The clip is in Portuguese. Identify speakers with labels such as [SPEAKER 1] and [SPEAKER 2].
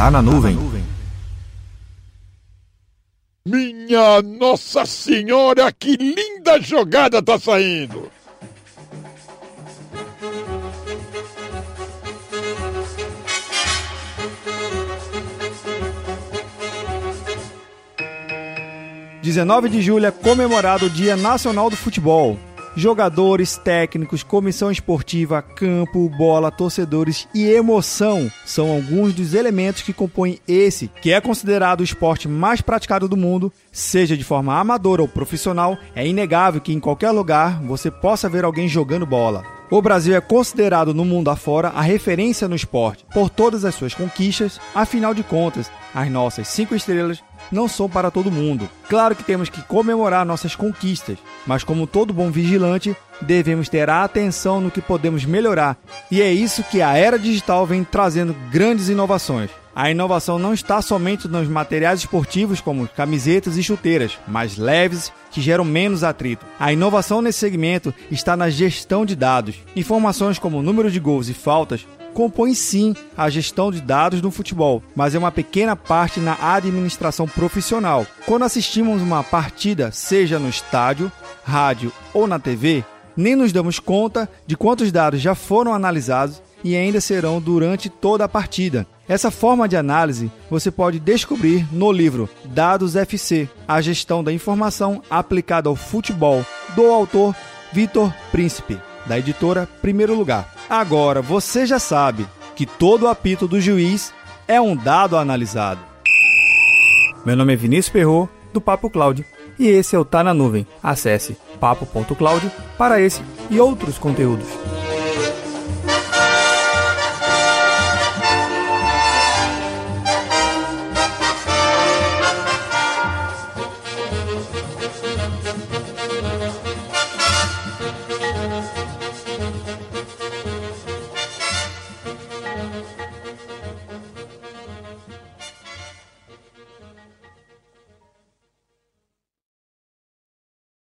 [SPEAKER 1] Tá na nuvem.
[SPEAKER 2] Minha Nossa Senhora, que linda jogada tá saindo!
[SPEAKER 3] Dezenove de julho é comemorado o Dia Nacional do Futebol. Jogadores, técnicos, comissão esportiva, campo, bola, torcedores e emoção são alguns dos elementos que compõem esse, que é considerado o esporte mais praticado do mundo, seja de forma amadora ou profissional. É inegável que em qualquer lugar você possa ver alguém jogando bola. O Brasil é considerado no mundo afora a referência no esporte por todas as suas conquistas, afinal de contas, as nossas cinco estrelas não são para todo mundo. Claro que temos que comemorar nossas conquistas, mas como todo bom vigilante, devemos ter a atenção no que podemos melhorar. E é isso que a era digital vem trazendo grandes inovações. A inovação não está somente nos materiais esportivos como camisetas e chuteiras, mais leves que geram menos atrito. A inovação nesse segmento está na gestão de dados. Informações como número de gols e faltas compõem sim a gestão de dados no futebol, mas é uma pequena parte na administração profissional. Quando assistimos uma partida, seja no estádio, rádio ou na TV, nem nos damos conta de quantos dados já foram analisados e ainda serão durante toda a partida. Essa forma de análise você pode descobrir no livro Dados FC, a gestão da informação aplicada ao futebol, do autor Vitor Príncipe, da editora Primeiro Lugar. Agora você já sabe que todo apito do juiz é um dado analisado. Meu nome é Vinícius Perro do Papo Cloud, e esse é o Tá na Nuvem. Acesse papo.cloud para esse e outros conteúdos.